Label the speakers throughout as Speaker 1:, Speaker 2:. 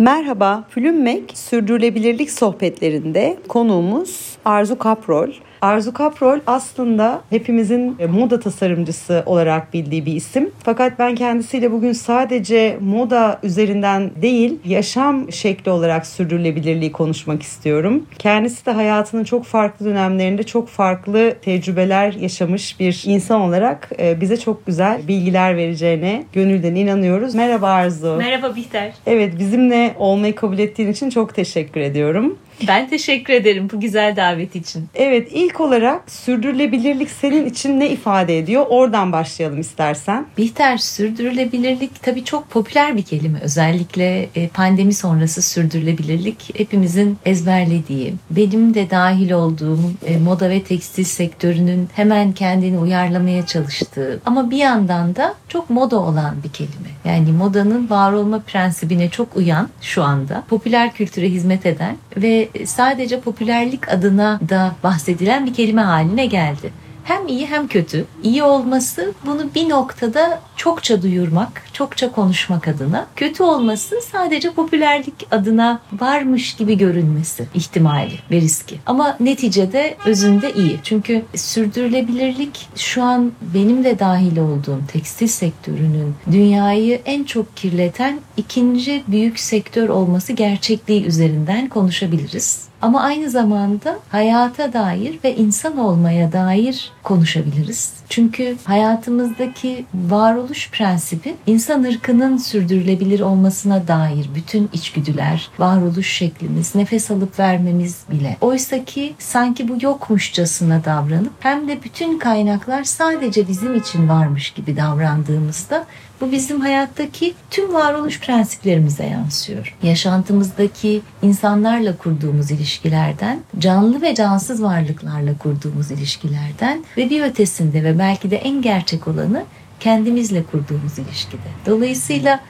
Speaker 1: Merhaba, Flümmek Sürdürülebilirlik Sohbetlerinde konuğumuz Arzu Kaprol. Arzu Kaprol aslında hepimizin moda tasarımcısı olarak bildiği bir isim. Fakat ben kendisiyle bugün sadece moda üzerinden değil, yaşam şekli olarak sürdürülebilirliği konuşmak istiyorum. Kendisi de hayatının çok farklı dönemlerinde çok farklı tecrübeler yaşamış bir insan olarak e, bize çok güzel bilgiler vereceğine gönülden inanıyoruz. Merhaba Arzu.
Speaker 2: Merhaba Bihter.
Speaker 1: Evet, bizimle olmayı kabul ettiğin için çok teşekkür ediyorum.
Speaker 2: Ben teşekkür ederim bu güzel davet için.
Speaker 1: Evet ilk olarak sürdürülebilirlik senin için ne ifade ediyor? Oradan başlayalım istersen.
Speaker 2: Bihter sürdürülebilirlik tabii çok popüler bir kelime. Özellikle e, pandemi sonrası sürdürülebilirlik hepimizin ezberlediği, benim de dahil olduğum e, moda ve tekstil sektörünün hemen kendini uyarlamaya çalıştığı ama bir yandan da çok moda olan bir kelime. Yani modanın var olma prensibine çok uyan şu anda popüler kültüre hizmet eden ve sadece popülerlik adına da bahsedilen bir kelime haline geldi hem iyi hem kötü. İyi olması bunu bir noktada çokça duyurmak, çokça konuşmak adına. Kötü olması sadece popülerlik adına varmış gibi görünmesi ihtimali ve riski. Ama neticede özünde iyi. Çünkü sürdürülebilirlik şu an benim de dahil olduğum tekstil sektörünün dünyayı en çok kirleten ikinci büyük sektör olması gerçekliği üzerinden konuşabiliriz. Ama aynı zamanda hayata dair ve insan olmaya dair konuşabiliriz. Çünkü hayatımızdaki varoluş prensibi insan ırkının sürdürülebilir olmasına dair bütün içgüdüler, varoluş şeklimiz, nefes alıp vermemiz bile. Oysa ki sanki bu yokmuşçasına davranıp hem de bütün kaynaklar sadece bizim için varmış gibi davrandığımızda bu bizim hayattaki tüm varoluş prensiplerimize yansıyor. Yaşantımızdaki insanlarla kurduğumuz ilişkilerden, canlı ve cansız varlıklarla kurduğumuz ilişkilerden ve bir ötesinde ve belki de en gerçek olanı kendimizle kurduğumuz ilişkide. Dolayısıyla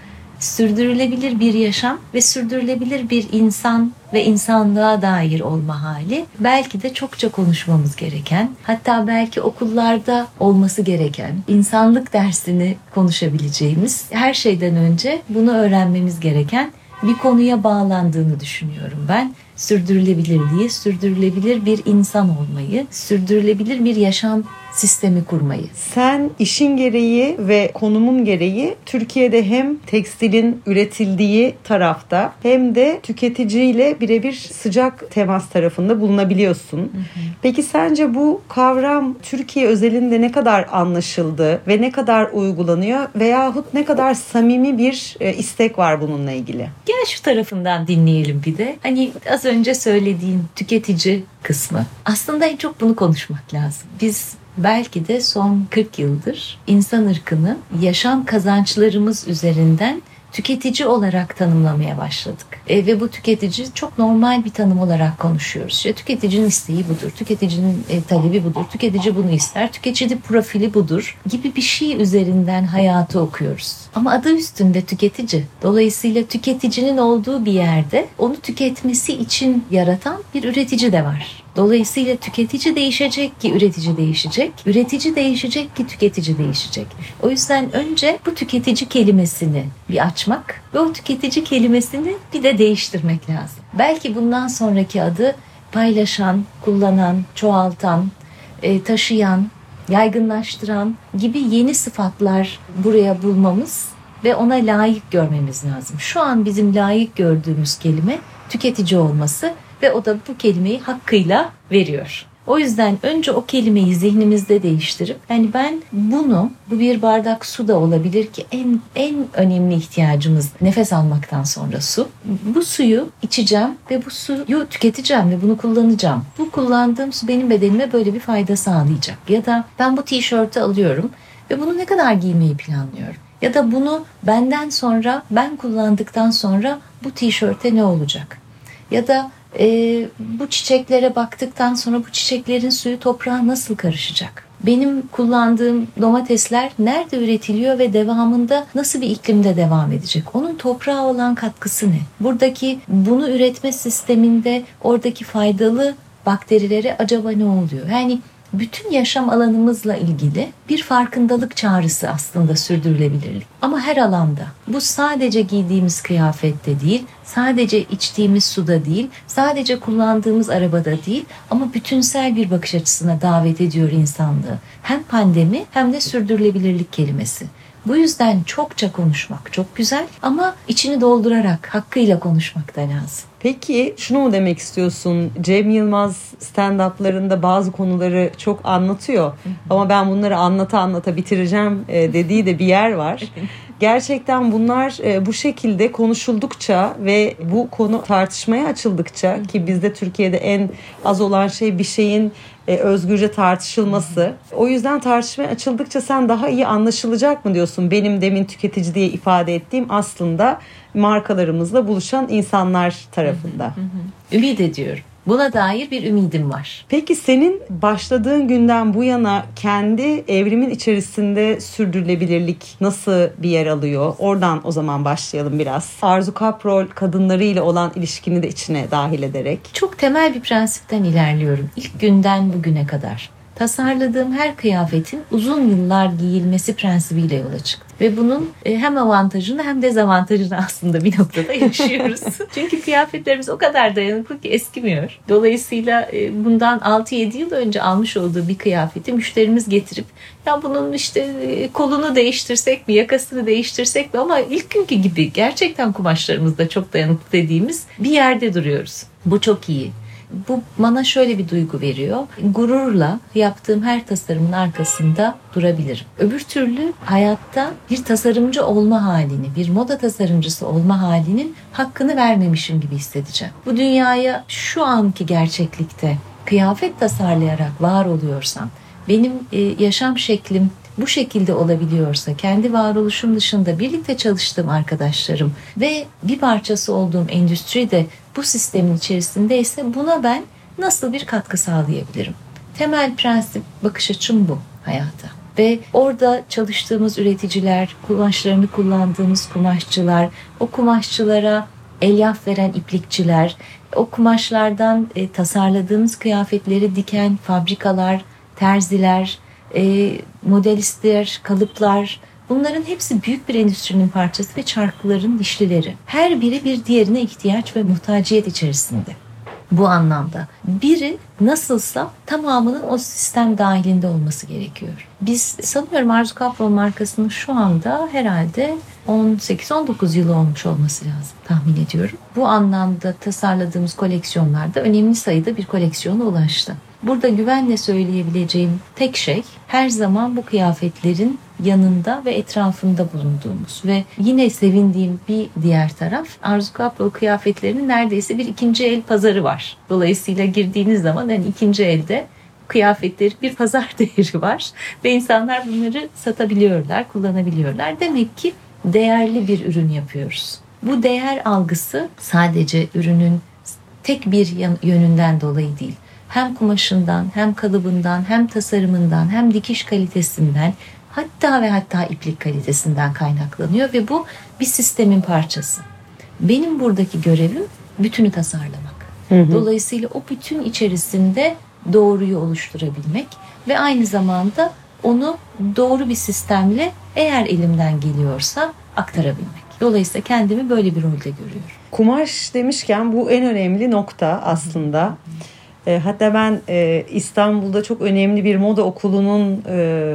Speaker 2: sürdürülebilir bir yaşam ve sürdürülebilir bir insan ve insanlığa dair olma hali belki de çokça konuşmamız gereken hatta belki okullarda olması gereken insanlık dersini konuşabileceğimiz her şeyden önce bunu öğrenmemiz gereken bir konuya bağlandığını düşünüyorum ben. Sürdürülebilirliği, sürdürülebilir bir insan olmayı, sürdürülebilir bir yaşam sistemi kurmayı.
Speaker 1: Sen işin gereği ve konumun gereği Türkiye'de hem tekstilin üretildiği tarafta hem de tüketiciyle birebir sıcak temas tarafında bulunabiliyorsun. Hı hı. Peki sence bu kavram Türkiye özelinde ne kadar anlaşıldı ve ne kadar uygulanıyor veyahut ne kadar samimi bir e, istek var bununla ilgili?
Speaker 2: Gel şu tarafından dinleyelim bir de. Hani az önce söylediğin tüketici kısmı. Aslında en çok bunu konuşmak lazım. Biz belki de son 40 yıldır insan ırkını yaşam kazançlarımız üzerinden tüketici olarak tanımlamaya başladık. E, ve bu tüketici çok normal bir tanım olarak konuşuyoruz. İşte tüketicinin isteği budur, tüketicinin e, talebi budur, tüketici bunu ister, tüketici profili budur gibi bir şey üzerinden hayatı okuyoruz. Ama adı üstünde tüketici. Dolayısıyla tüketicinin olduğu bir yerde onu tüketmesi için yaratan bir üretici de var. Dolayısıyla tüketici değişecek ki üretici değişecek. Üretici değişecek ki tüketici değişecek. O yüzden önce bu tüketici kelimesini bir açmak ve o tüketici kelimesini bir de değiştirmek lazım. Belki bundan sonraki adı paylaşan, kullanan, çoğaltan, e, taşıyan, yaygınlaştıran gibi yeni sıfatlar buraya bulmamız ve ona layık görmemiz lazım. Şu an bizim layık gördüğümüz kelime tüketici olması ve o da bu kelimeyi hakkıyla veriyor. O yüzden önce o kelimeyi zihnimizde değiştirip yani ben bunu bu bir bardak su da olabilir ki en en önemli ihtiyacımız nefes almaktan sonra su. Bu suyu içeceğim ve bu suyu tüketeceğim ve bunu kullanacağım. Bu kullandığım su benim bedenime böyle bir fayda sağlayacak. Ya da ben bu tişörtü alıyorum ve bunu ne kadar giymeyi planlıyorum. Ya da bunu benden sonra ben kullandıktan sonra bu tişörte ne olacak? Ya da e, bu çiçeklere baktıktan sonra bu çiçeklerin suyu toprağa nasıl karışacak? Benim kullandığım domatesler nerede üretiliyor ve devamında nasıl bir iklimde devam edecek? Onun toprağa olan katkısı ne? Buradaki bunu üretme sisteminde oradaki faydalı bakterilere acaba ne oluyor? Yani bütün yaşam alanımızla ilgili bir farkındalık çağrısı aslında sürdürülebilirlik. Ama her alanda. Bu sadece giydiğimiz kıyafette değil, sadece içtiğimiz suda değil, sadece kullandığımız arabada değil ama bütünsel bir bakış açısına davet ediyor insanlığı. Hem pandemi hem de sürdürülebilirlik kelimesi. Bu yüzden çokça konuşmak çok güzel ama içini doldurarak hakkıyla konuşmak da lazım.
Speaker 1: Peki şunu mu demek istiyorsun? Cem Yılmaz stand-up'larında bazı konuları çok anlatıyor. Ama ben bunları anlata anlata bitireceğim e, dediği de bir yer var. Gerçekten bunlar e, bu şekilde konuşuldukça ve bu konu tartışmaya açıldıkça ki bizde Türkiye'de en az olan şey bir şeyin e, özgürce tartışılması. O yüzden tartışmaya açıldıkça sen daha iyi anlaşılacak mı diyorsun? Benim demin tüketici diye ifade ettiğim aslında markalarımızla buluşan insanlar tarafında.
Speaker 2: Ümit ediyorum. Buna dair bir ümidim var.
Speaker 1: Peki senin başladığın günden bu yana kendi evrimin içerisinde sürdürülebilirlik nasıl bir yer alıyor? Oradan o zaman başlayalım biraz. Arzu Kaprol kadınlarıyla olan ilişkini de içine dahil ederek.
Speaker 2: Çok temel bir prensipten ilerliyorum. İlk günden bugüne kadar tasarladığım her kıyafetin uzun yıllar giyilmesi prensibiyle yola çıktım. Ve bunun e, hem avantajını hem dezavantajını aslında bir noktada yaşıyoruz. Çünkü kıyafetlerimiz o kadar dayanıklı ki eskimiyor. Dolayısıyla e, bundan 6-7 yıl önce almış olduğu bir kıyafeti müşterimiz getirip ya bunun işte e, kolunu değiştirsek mi, yakasını değiştirsek mi ama ilk günkü gibi gerçekten kumaşlarımız da çok dayanıklı dediğimiz bir yerde duruyoruz. Bu çok iyi. Bu bana şöyle bir duygu veriyor. Gururla yaptığım her tasarımın arkasında durabilirim. Öbür türlü hayatta bir tasarımcı olma halini, bir moda tasarımcısı olma halinin hakkını vermemişim gibi hissedeceğim. Bu dünyaya şu anki gerçeklikte kıyafet tasarlayarak var oluyorsam, benim e, yaşam şeklim bu şekilde olabiliyorsa kendi varoluşum dışında birlikte çalıştığım arkadaşlarım ve bir parçası olduğum endüstri de bu sistemin içerisindeyse buna ben nasıl bir katkı sağlayabilirim? Temel prensip bakış açım bu hayata. Ve orada çalıştığımız üreticiler, kumaşlarını kullandığımız kumaşçılar, o kumaşçılara elyaf veren iplikçiler, o kumaşlardan e, tasarladığımız kıyafetleri diken fabrikalar, terziler, e, modelistler, kalıplar bunların hepsi büyük bir endüstrinin parçası ve çarkların dişlileri. Her biri bir diğerine ihtiyaç ve muhtaciyet içerisinde. Bu anlamda biri nasılsa tamamının o sistem dahilinde olması gerekiyor. Biz sanıyorum Arzu Kaprol markasının şu anda herhalde 18-19 yılı olmuş olması lazım tahmin ediyorum. Bu anlamda tasarladığımız koleksiyonlarda önemli sayıda bir koleksiyona ulaştı. Burada güvenle söyleyebileceğim tek şey her zaman bu kıyafetlerin yanında ve etrafında bulunduğumuz ve yine sevindiğim bir diğer taraf Arzu Kaplı kıyafetlerinin neredeyse bir ikinci el pazarı var. Dolayısıyla girdiğiniz zaman yani ikinci elde kıyafetleri bir pazar değeri var ve insanlar bunları satabiliyorlar, kullanabiliyorlar. Demek ki değerli bir ürün yapıyoruz. Bu değer algısı sadece ürünün tek bir yönünden dolayı değil hem kumaşından hem kalıbından hem tasarımından hem dikiş kalitesinden hatta ve hatta iplik kalitesinden kaynaklanıyor ve bu bir sistemin parçası. Benim buradaki görevim bütünü tasarlamak. Hı hı. Dolayısıyla o bütün içerisinde doğruyu oluşturabilmek ve aynı zamanda onu doğru bir sistemle eğer elimden geliyorsa aktarabilmek. Dolayısıyla kendimi böyle bir rolde görüyorum.
Speaker 1: Kumaş demişken bu en önemli nokta aslında. Hı hı. E, hatta ben e, İstanbul'da çok önemli bir moda okulunun e,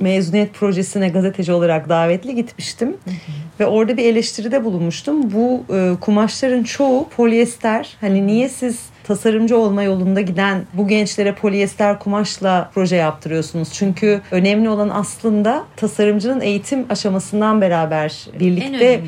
Speaker 1: mezuniyet projesine gazeteci olarak davetli gitmiştim. Hı hı. Ve orada bir eleştiride bulunmuştum. Bu e, kumaşların çoğu polyester. Hani niye siz tasarımcı olma yolunda giden bu gençlere polyester kumaşla proje yaptırıyorsunuz. Çünkü önemli olan aslında tasarımcının eğitim aşamasından beraber birlikte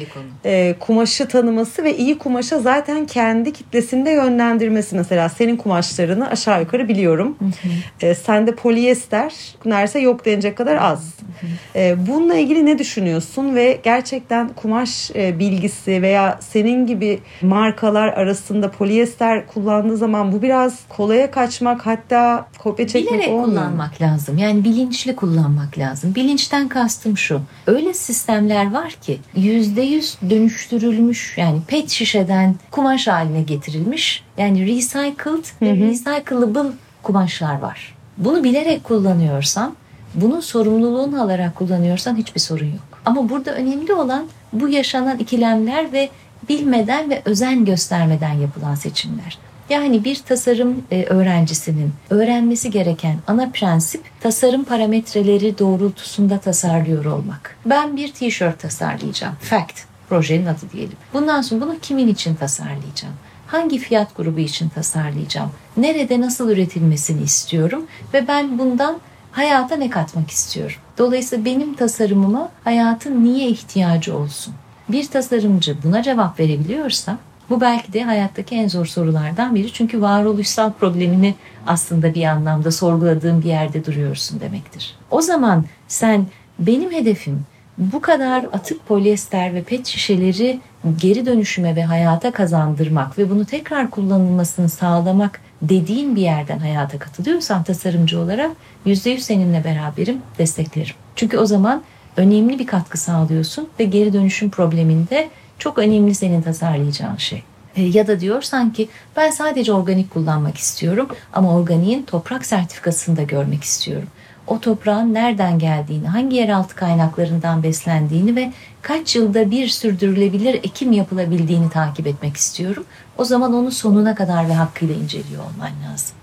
Speaker 1: e, kumaşı tanıması ve iyi kumaşa zaten kendi kitlesinde yönlendirmesi. Mesela senin kumaşlarını aşağı yukarı biliyorum. Hı hı. E, sende polyester neredeyse yok denecek kadar az. Hı. E, bununla ilgili ne düşünüyorsun ve gerçekten kumaş e, bilgisi veya senin gibi markalar arasında polyester kullan kullandığı zaman bu biraz kolaya kaçmak hatta kopya çekmek
Speaker 2: Bilerek
Speaker 1: olmuyor.
Speaker 2: kullanmak lazım. Yani bilinçli kullanmak lazım. Bilinçten kastım şu. Öyle sistemler var ki yüzde yüz dönüştürülmüş yani pet şişeden kumaş haline getirilmiş. Yani recycled ve recyclable kumaşlar var. Bunu bilerek kullanıyorsan, bunun sorumluluğunu alarak kullanıyorsan hiçbir sorun yok. Ama burada önemli olan bu yaşanan ikilemler ve bilmeden ve özen göstermeden yapılan seçimler. Yani bir tasarım e, öğrencisinin öğrenmesi gereken ana prensip tasarım parametreleri doğrultusunda tasarlıyor olmak. Ben bir tişört tasarlayacağım. Fact projenin adı diyelim. Bundan sonra bunu kimin için tasarlayacağım? Hangi fiyat grubu için tasarlayacağım? Nerede nasıl üretilmesini istiyorum ve ben bundan hayata ne katmak istiyorum? Dolayısıyla benim tasarımıma hayatın niye ihtiyacı olsun? Bir tasarımcı buna cevap verebiliyorsa bu belki de hayattaki en zor sorulardan biri. Çünkü varoluşsal problemini aslında bir anlamda sorguladığın bir yerde duruyorsun demektir. O zaman sen benim hedefim bu kadar atık polyester ve pet şişeleri geri dönüşüme ve hayata kazandırmak ve bunu tekrar kullanılmasını sağlamak dediğin bir yerden hayata katılıyorsan tasarımcı olarak %100 seninle beraberim, desteklerim. Çünkü o zaman önemli bir katkı sağlıyorsun ve geri dönüşüm probleminde çok önemli senin tasarlayacağın şey. E, ya da diyorsan ki ben sadece organik kullanmak istiyorum ama organiğin toprak sertifikasını da görmek istiyorum. O toprağın nereden geldiğini, hangi yeraltı kaynaklarından beslendiğini ve kaç yılda bir sürdürülebilir ekim yapılabildiğini takip etmek istiyorum. O zaman onu sonuna kadar ve hakkıyla inceliyor olman lazım.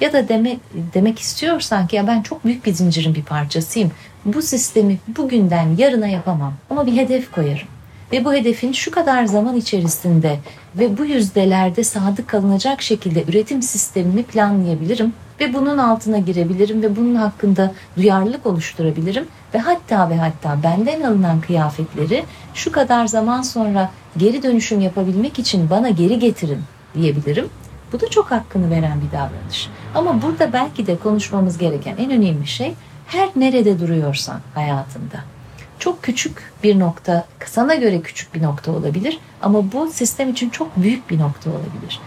Speaker 2: Ya da demek, demek istiyorsan ki ya ben çok büyük bir zincirin bir parçasıyım. Bu sistemi bugünden yarına yapamam ama bir hedef koyarım ve bu hedefin şu kadar zaman içerisinde ve bu yüzdelerde sadık kalınacak şekilde üretim sistemimi planlayabilirim ve bunun altına girebilirim ve bunun hakkında duyarlılık oluşturabilirim ve hatta ve hatta benden alınan kıyafetleri şu kadar zaman sonra geri dönüşüm yapabilmek için bana geri getirin diyebilirim. Bu da çok hakkını veren bir davranış. Ama burada belki de konuşmamız gereken en önemli şey her nerede duruyorsan hayatında çok küçük bir nokta, sana göre küçük bir nokta olabilir ama bu sistem için çok büyük bir nokta olabilir.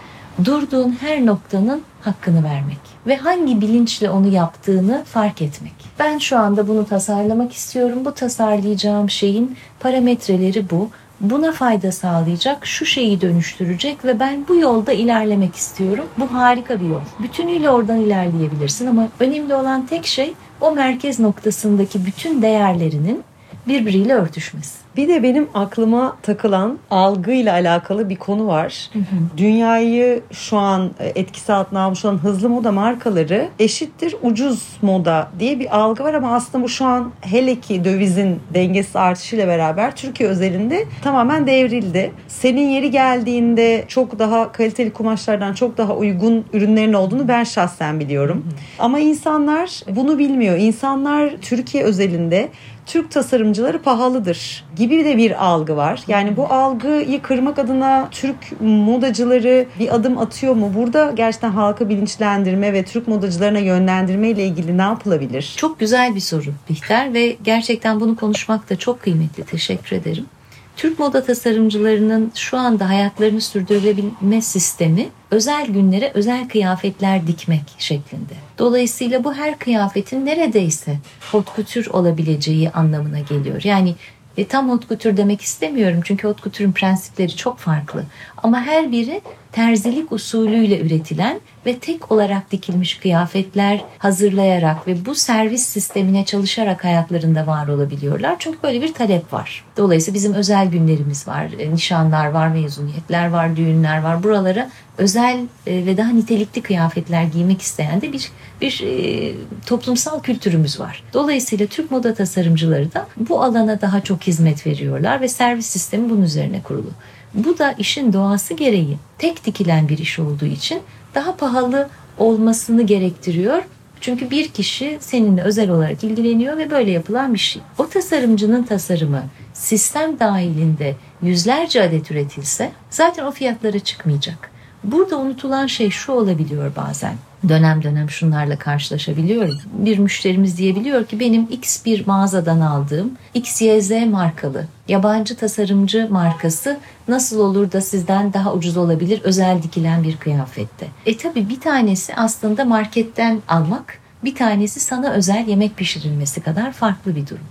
Speaker 2: Durduğun her noktanın hakkını vermek ve hangi bilinçle onu yaptığını fark etmek. Ben şu anda bunu tasarlamak istiyorum. Bu tasarlayacağım şeyin parametreleri bu. Buna fayda sağlayacak, şu şeyi dönüştürecek ve ben bu yolda ilerlemek istiyorum. Bu harika bir yol. Bütünüyle oradan ilerleyebilirsin ama önemli olan tek şey o merkez noktasındaki bütün değerlerinin birbiriyle örtüşmesi.
Speaker 1: Bir de benim aklıma takılan algıyla alakalı bir konu var. Hı hı. Dünyayı şu an e, etkisi altına almış olan hızlı moda markaları eşittir ucuz moda diye bir algı var ama aslında bu şu an hele ki dövizin dengesiz artışıyla beraber Türkiye özelinde tamamen devrildi. Senin yeri geldiğinde çok daha kaliteli kumaşlardan çok daha uygun ürünlerin olduğunu ben şahsen biliyorum. Hı hı. Ama insanlar bunu bilmiyor. İnsanlar Türkiye özelinde Türk tasarımcıları pahalıdır gibi de bir algı var. Yani bu algıyı kırmak adına Türk modacıları bir adım atıyor mu? Burada gerçekten halkı bilinçlendirme ve Türk modacılarına yönlendirme ile ilgili ne yapılabilir?
Speaker 2: Çok güzel bir soru Bihter ve gerçekten bunu konuşmak da çok kıymetli. Teşekkür ederim. Türk moda tasarımcılarının şu anda hayatlarını sürdürülebilme sistemi özel günlere özel kıyafetler dikmek şeklinde. Dolayısıyla bu her kıyafetin neredeyse hot olabileceği anlamına geliyor. Yani e, tam hot demek istemiyorum çünkü hot prensipleri çok farklı. Ama her biri terzilik usulüyle üretilen ve tek olarak dikilmiş kıyafetler hazırlayarak ve bu servis sistemine çalışarak hayatlarında var olabiliyorlar. Çünkü böyle bir talep var. Dolayısıyla bizim özel günlerimiz var, e, nişanlar var, mezuniyetler var, düğünler var. Buralara özel e, ve daha nitelikli kıyafetler giymek isteyen de bir bir e, toplumsal kültürümüz var. Dolayısıyla Türk moda tasarımcıları da bu alana daha çok hizmet veriyorlar ve servis sistemi bunun üzerine kurulu. Bu da işin doğası gereği tek dikilen bir iş olduğu için daha pahalı olmasını gerektiriyor. Çünkü bir kişi seninle özel olarak ilgileniyor ve böyle yapılan bir şey. O tasarımcının tasarımı sistem dahilinde yüzlerce adet üretilse zaten o fiyatlara çıkmayacak. Burada unutulan şey şu olabiliyor bazen dönem dönem şunlarla karşılaşabiliyorum. Bir müşterimiz diyebiliyor ki benim X bir mağazadan aldığım XYZ markalı yabancı tasarımcı markası nasıl olur da sizden daha ucuz olabilir özel dikilen bir kıyafette. E tabi bir tanesi aslında marketten almak bir tanesi sana özel yemek pişirilmesi kadar farklı bir durum.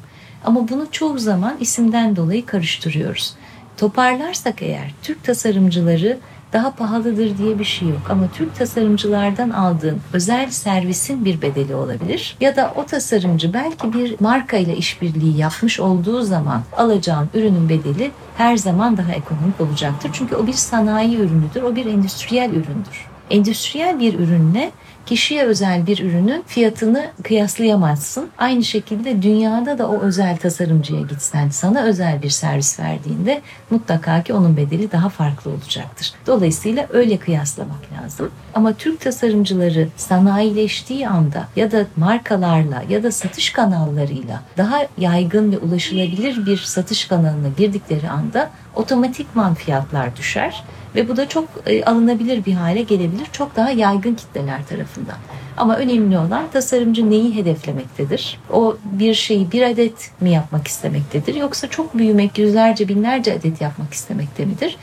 Speaker 2: Ama bunu çoğu zaman isimden dolayı karıştırıyoruz. Toparlarsak eğer Türk tasarımcıları daha pahalıdır diye bir şey yok. Ama Türk tasarımcılardan aldığın özel servisin bir bedeli olabilir. Ya da o tasarımcı belki bir marka ile işbirliği yapmış olduğu zaman alacağın ürünün bedeli her zaman daha ekonomik olacaktır. Çünkü o bir sanayi ürünüdür, o bir endüstriyel üründür. Endüstriyel bir ürünle kişiye özel bir ürünün fiyatını kıyaslayamazsın. Aynı şekilde dünyada da o özel tasarımcıya gitsen sana özel bir servis verdiğinde mutlaka ki onun bedeli daha farklı olacaktır. Dolayısıyla öyle kıyaslamak lazım. Ama Türk tasarımcıları sanayileştiği anda ya da markalarla ya da satış kanallarıyla daha yaygın ve ulaşılabilir bir satış kanalına girdikleri anda otomatikman fiyatlar düşer ve bu da çok e, alınabilir bir hale gelebilir. Çok daha yaygın kitleler tarafından. Ama önemli olan tasarımcı neyi hedeflemektedir? O bir şeyi bir adet mi yapmak istemektedir yoksa çok büyümek, yüzlerce, binlerce adet yapmak istemekte midir?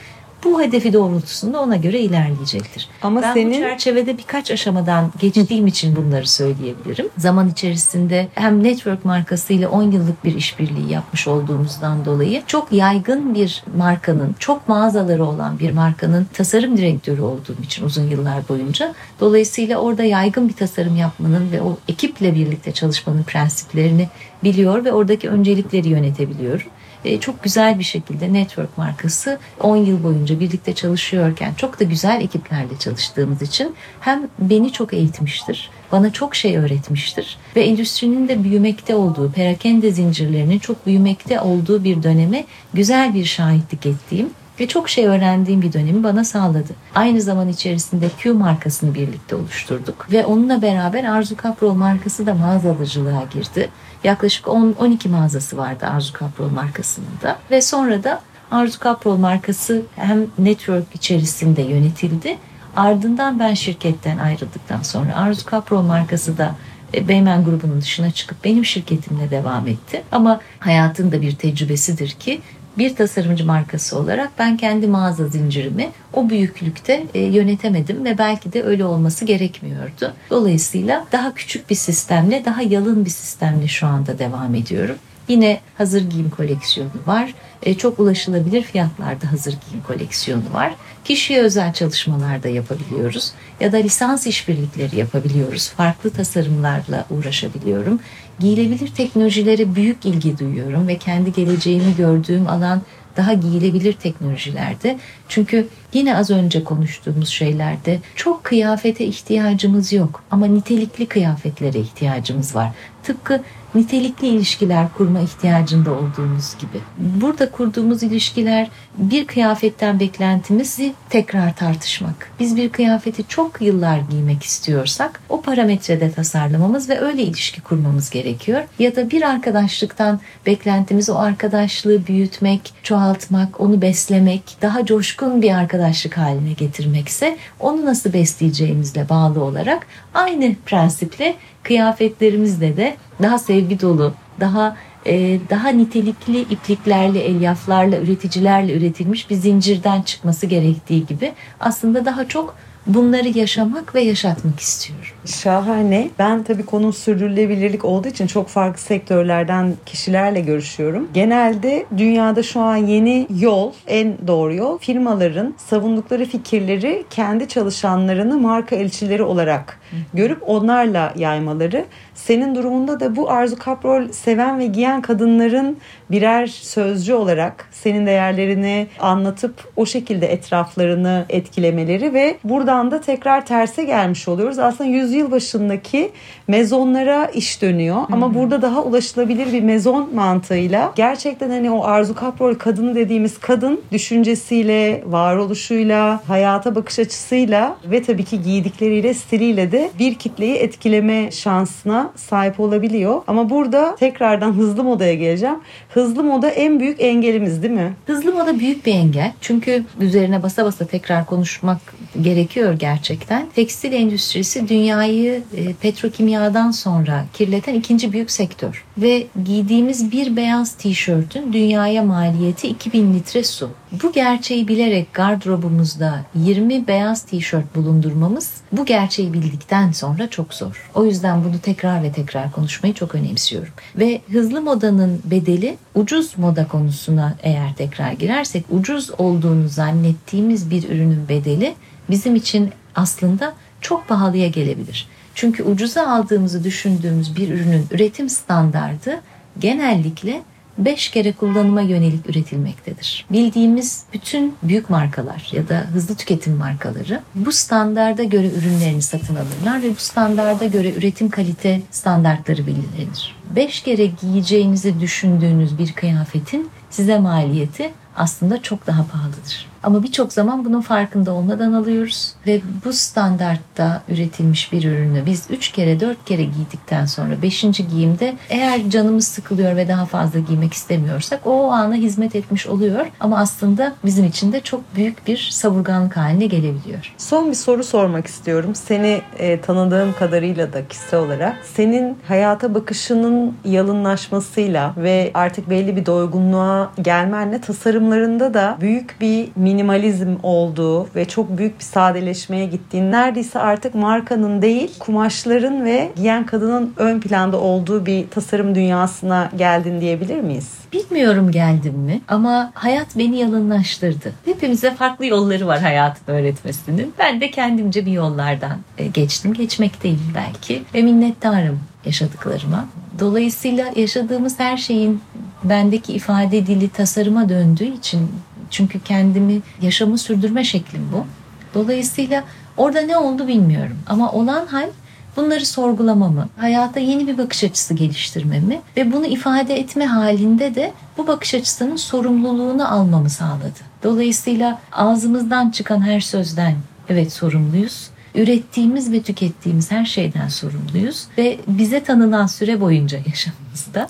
Speaker 2: Bu hedefi doğrultusunda ona göre ilerleyecektir. Ama ben senin... bu çerçevede birkaç aşamadan geçtiğim için bunları söyleyebilirim. Zaman içerisinde hem network markasıyla 10 yıllık bir işbirliği yapmış olduğumuzdan dolayı çok yaygın bir markanın, çok mağazaları olan bir markanın tasarım direktörü olduğum için uzun yıllar boyunca dolayısıyla orada yaygın bir tasarım yapmanın ve o ekiple birlikte çalışmanın prensiplerini biliyor ve oradaki öncelikleri yönetebiliyorum. E, çok güzel bir şekilde Network markası 10 yıl boyunca birlikte çalışıyorken çok da güzel ekiplerle çalıştığımız için hem beni çok eğitmiştir, bana çok şey öğretmiştir ve endüstrinin de büyümekte olduğu, perakende zincirlerinin çok büyümekte olduğu bir döneme güzel bir şahitlik ettiğim ve çok şey öğrendiğim bir dönemi bana sağladı. Aynı zaman içerisinde Q markasını birlikte oluşturduk ve onunla beraber Arzu Kaprol markası da mağazalıcılığa girdi. Yaklaşık 10-12 mağazası vardı Arzu Kaprol markasının da ve sonra da Arzu Kaprol markası hem network içerisinde yönetildi. Ardından ben şirketten ayrıldıktan sonra Arzu Kaprol markası da e, Beymen grubunun dışına çıkıp benim şirketimle devam etti. Ama hayatın da bir tecrübesidir ki bir tasarımcı markası olarak ben kendi mağaza zincirimi o büyüklükte e, yönetemedim ve belki de öyle olması gerekmiyordu. Dolayısıyla daha küçük bir sistemle, daha yalın bir sistemle şu anda devam ediyorum. Yine hazır giyim koleksiyonu var. E, çok ulaşılabilir fiyatlarda hazır giyim koleksiyonu var. Kişiye özel çalışmalar da yapabiliyoruz. Ya da lisans işbirlikleri yapabiliyoruz. Farklı tasarımlarla uğraşabiliyorum. Giyilebilir teknolojilere büyük ilgi duyuyorum ve kendi geleceğimi gördüğüm alan daha giyilebilir teknolojilerde. Çünkü yine az önce konuştuğumuz şeylerde çok kıyafete ihtiyacımız yok ama nitelikli kıyafetlere ihtiyacımız var. Tıpkı nitelikli ilişkiler kurma ihtiyacında olduğumuz gibi. Burada kurduğumuz ilişkiler bir kıyafetten beklentimizi tekrar tartışmak. Biz bir kıyafeti çok yıllar giymek istiyorsak o parametrede tasarlamamız ve öyle ilişki kurmamız gerekiyor. Ya da bir arkadaşlıktan beklentimiz o arkadaşlığı büyütmek, çoğaltmak, onu beslemek, daha coşkun bir arkadaşlık haline getirmekse onu nasıl besleyeceğimizle bağlı olarak aynı prensiple kıyafetlerimizde de daha sevgi dolu, daha e, daha nitelikli ipliklerle, elyaflarla, üreticilerle üretilmiş bir zincirden çıkması gerektiği gibi aslında daha çok bunları yaşamak ve yaşatmak istiyorum.
Speaker 1: Şahane. Ben tabii konu sürdürülebilirlik olduğu için çok farklı sektörlerden kişilerle görüşüyorum. Genelde dünyada şu an yeni yol, en doğru yol firmaların savundukları fikirleri kendi çalışanlarını marka elçileri olarak görüp onlarla yaymaları. Senin durumunda da bu Arzu Kaprol seven ve giyen kadınların birer sözcü olarak senin değerlerini anlatıp o şekilde etraflarını etkilemeleri ve buradan da tekrar terse gelmiş oluyoruz. Aslında yüzyıl başındaki mezonlara iş dönüyor Hı-hı. ama burada daha ulaşılabilir bir mezon mantığıyla gerçekten hani o Arzu Kaprol kadını dediğimiz kadın düşüncesiyle, varoluşuyla, hayata bakış açısıyla ve tabii ki giydikleriyle, stiliyle de bir kitleyi etkileme şansına sahip olabiliyor. Ama burada tekrardan hızlı modaya geleceğim. Hızlı moda en büyük engelimiz değil mi?
Speaker 2: Hızlı moda büyük bir engel. Çünkü üzerine basa basa tekrar konuşmak gerekiyor gerekiyor gerçekten. Tekstil endüstrisi dünyayı e, petrokimyadan sonra kirleten ikinci büyük sektör. Ve giydiğimiz bir beyaz tişörtün dünyaya maliyeti 2000 litre su. Bu gerçeği bilerek gardırobumuzda 20 beyaz tişört bulundurmamız bu gerçeği bildikten sonra çok zor. O yüzden bunu tekrar ve tekrar konuşmayı çok önemsiyorum. Ve hızlı modanın bedeli ucuz moda konusuna eğer tekrar girersek ucuz olduğunu zannettiğimiz bir ürünün bedeli bizim için aslında çok pahalıya gelebilir. Çünkü ucuza aldığımızı düşündüğümüz bir ürünün üretim standardı genellikle 5 kere kullanıma yönelik üretilmektedir. Bildiğimiz bütün büyük markalar ya da hızlı tüketim markaları bu standarda göre ürünlerini satın alırlar ve bu standarda göre üretim kalite standartları belirlenir. 5 kere giyeceğinizi düşündüğünüz bir kıyafetin size maliyeti aslında çok daha pahalıdır. Ama birçok zaman bunun farkında olmadan alıyoruz ve bu standartta üretilmiş bir ürünü biz 3 kere 4 kere giydikten sonra 5. giyimde eğer canımız sıkılıyor ve daha fazla giymek istemiyorsak o ana hizmet etmiş oluyor ama aslında bizim için de çok büyük bir savurganlık haline gelebiliyor.
Speaker 1: Son bir soru sormak istiyorum. Seni e, tanıdığım kadarıyla da kişisel olarak senin hayata bakışının yalınlaşmasıyla ve artık belli bir doygunluğa gelmenle tasarımlarında da büyük bir minimalizm olduğu ve çok büyük bir sadeleşmeye gittiğin neredeyse artık markanın değil kumaşların ve giyen kadının ön planda olduğu bir tasarım dünyasına geldin diyebilir miyiz?
Speaker 2: Bilmiyorum geldim mi ama hayat beni yalınlaştırdı. Hepimize farklı yolları var hayatın öğretmesinin. Ben de kendimce bir yollardan e, geçtim. Geçmekteyim belki ve minnettarım yaşadıklarıma. Dolayısıyla yaşadığımız her şeyin bendeki ifade dili tasarıma döndüğü için çünkü kendimi yaşamı sürdürme şeklim bu. Dolayısıyla orada ne oldu bilmiyorum. Ama olan hal bunları sorgulamamı, hayata yeni bir bakış açısı geliştirmemi ve bunu ifade etme halinde de bu bakış açısının sorumluluğunu almamı sağladı. Dolayısıyla ağzımızdan çıkan her sözden evet sorumluyuz ürettiğimiz ve tükettiğimiz her şeyden sorumluyuz ve bize tanınan süre boyunca yaşamımızda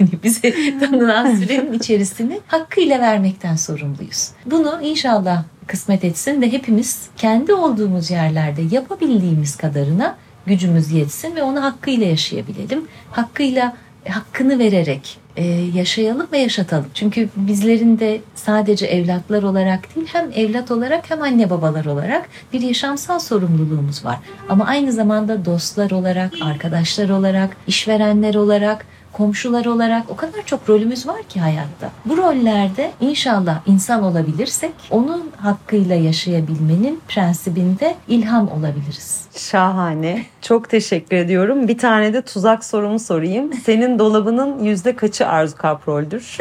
Speaker 2: yani bize tanınan sürenin içerisini hakkıyla vermekten sorumluyuz. Bunu inşallah kısmet etsin ve hepimiz kendi olduğumuz yerlerde yapabildiğimiz kadarına gücümüz yetsin ve onu hakkıyla yaşayabilelim. Hakkıyla hakkını vererek e, yaşayalım ve yaşatalım. Çünkü bizlerin de sadece evlatlar olarak değil hem evlat olarak hem anne babalar olarak bir yaşamsal sorumluluğumuz var. Ama aynı zamanda dostlar olarak, arkadaşlar olarak, işverenler olarak komşular olarak o kadar çok rolümüz var ki hayatta. Bu rollerde inşallah insan olabilirsek onun hakkıyla yaşayabilmenin prensibinde ilham olabiliriz.
Speaker 1: Şahane. Çok teşekkür ediyorum. Bir tane de tuzak sorumu sorayım. Senin dolabının yüzde kaçı Arzu Kaprol'dür?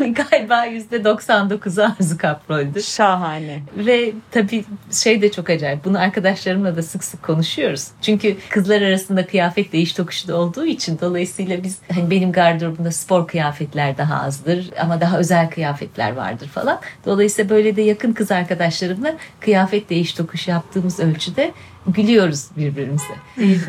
Speaker 2: Galiba yüzde 99'u Arzu Kaprol'dür.
Speaker 1: Şahane.
Speaker 2: Ve tabii şey de çok acayip. Bunu arkadaşlarımla da sık sık konuşuyoruz. Çünkü kızlar arasında kıyafet değiş tokuşu da olduğu için dolayısıyla biz hani benim gardırobumda spor kıyafetler daha azdır ama daha özel kıyafetler vardır falan. Dolayısıyla böyle de yakın kız arkadaşlarımla kıyafet değiş tokuş yaptığımız ölçüde gülüyoruz birbirimize.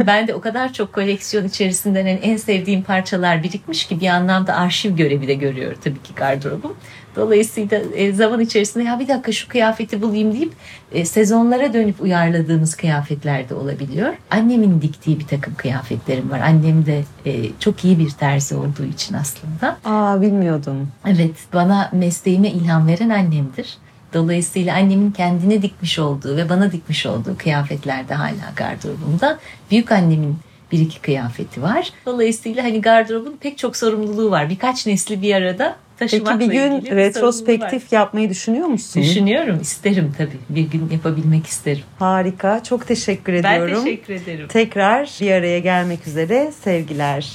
Speaker 2: ben de o kadar çok koleksiyon içerisinden en sevdiğim parçalar birikmiş ki bir anlamda arşiv görevi de görüyor tabii ki gardırobum. Dolayısıyla e, zaman içerisinde ya bir dakika şu kıyafeti bulayım deyip e, sezonlara dönüp uyarladığımız kıyafetler de olabiliyor. Annemin diktiği bir takım kıyafetlerim var. Annem de e, çok iyi bir terzi olduğu için aslında.
Speaker 1: Aa bilmiyordum.
Speaker 2: Evet bana mesleğime ilham veren annemdir. Dolayısıyla annemin kendine dikmiş olduğu ve bana dikmiş olduğu kıyafetler de hala gardırobumda. Büyük annemin bir iki kıyafeti var. Dolayısıyla hani gardırobun pek çok sorumluluğu var. Birkaç nesli bir arada taşımakla
Speaker 1: Peki bir gün bir retrospektif yapmayı düşünüyor musun?
Speaker 2: Düşünüyorum, isterim tabii. Bir gün yapabilmek isterim.
Speaker 1: Harika, çok teşekkür ediyorum.
Speaker 2: Ben teşekkür ederim.
Speaker 1: Tekrar bir araya gelmek üzere sevgiler.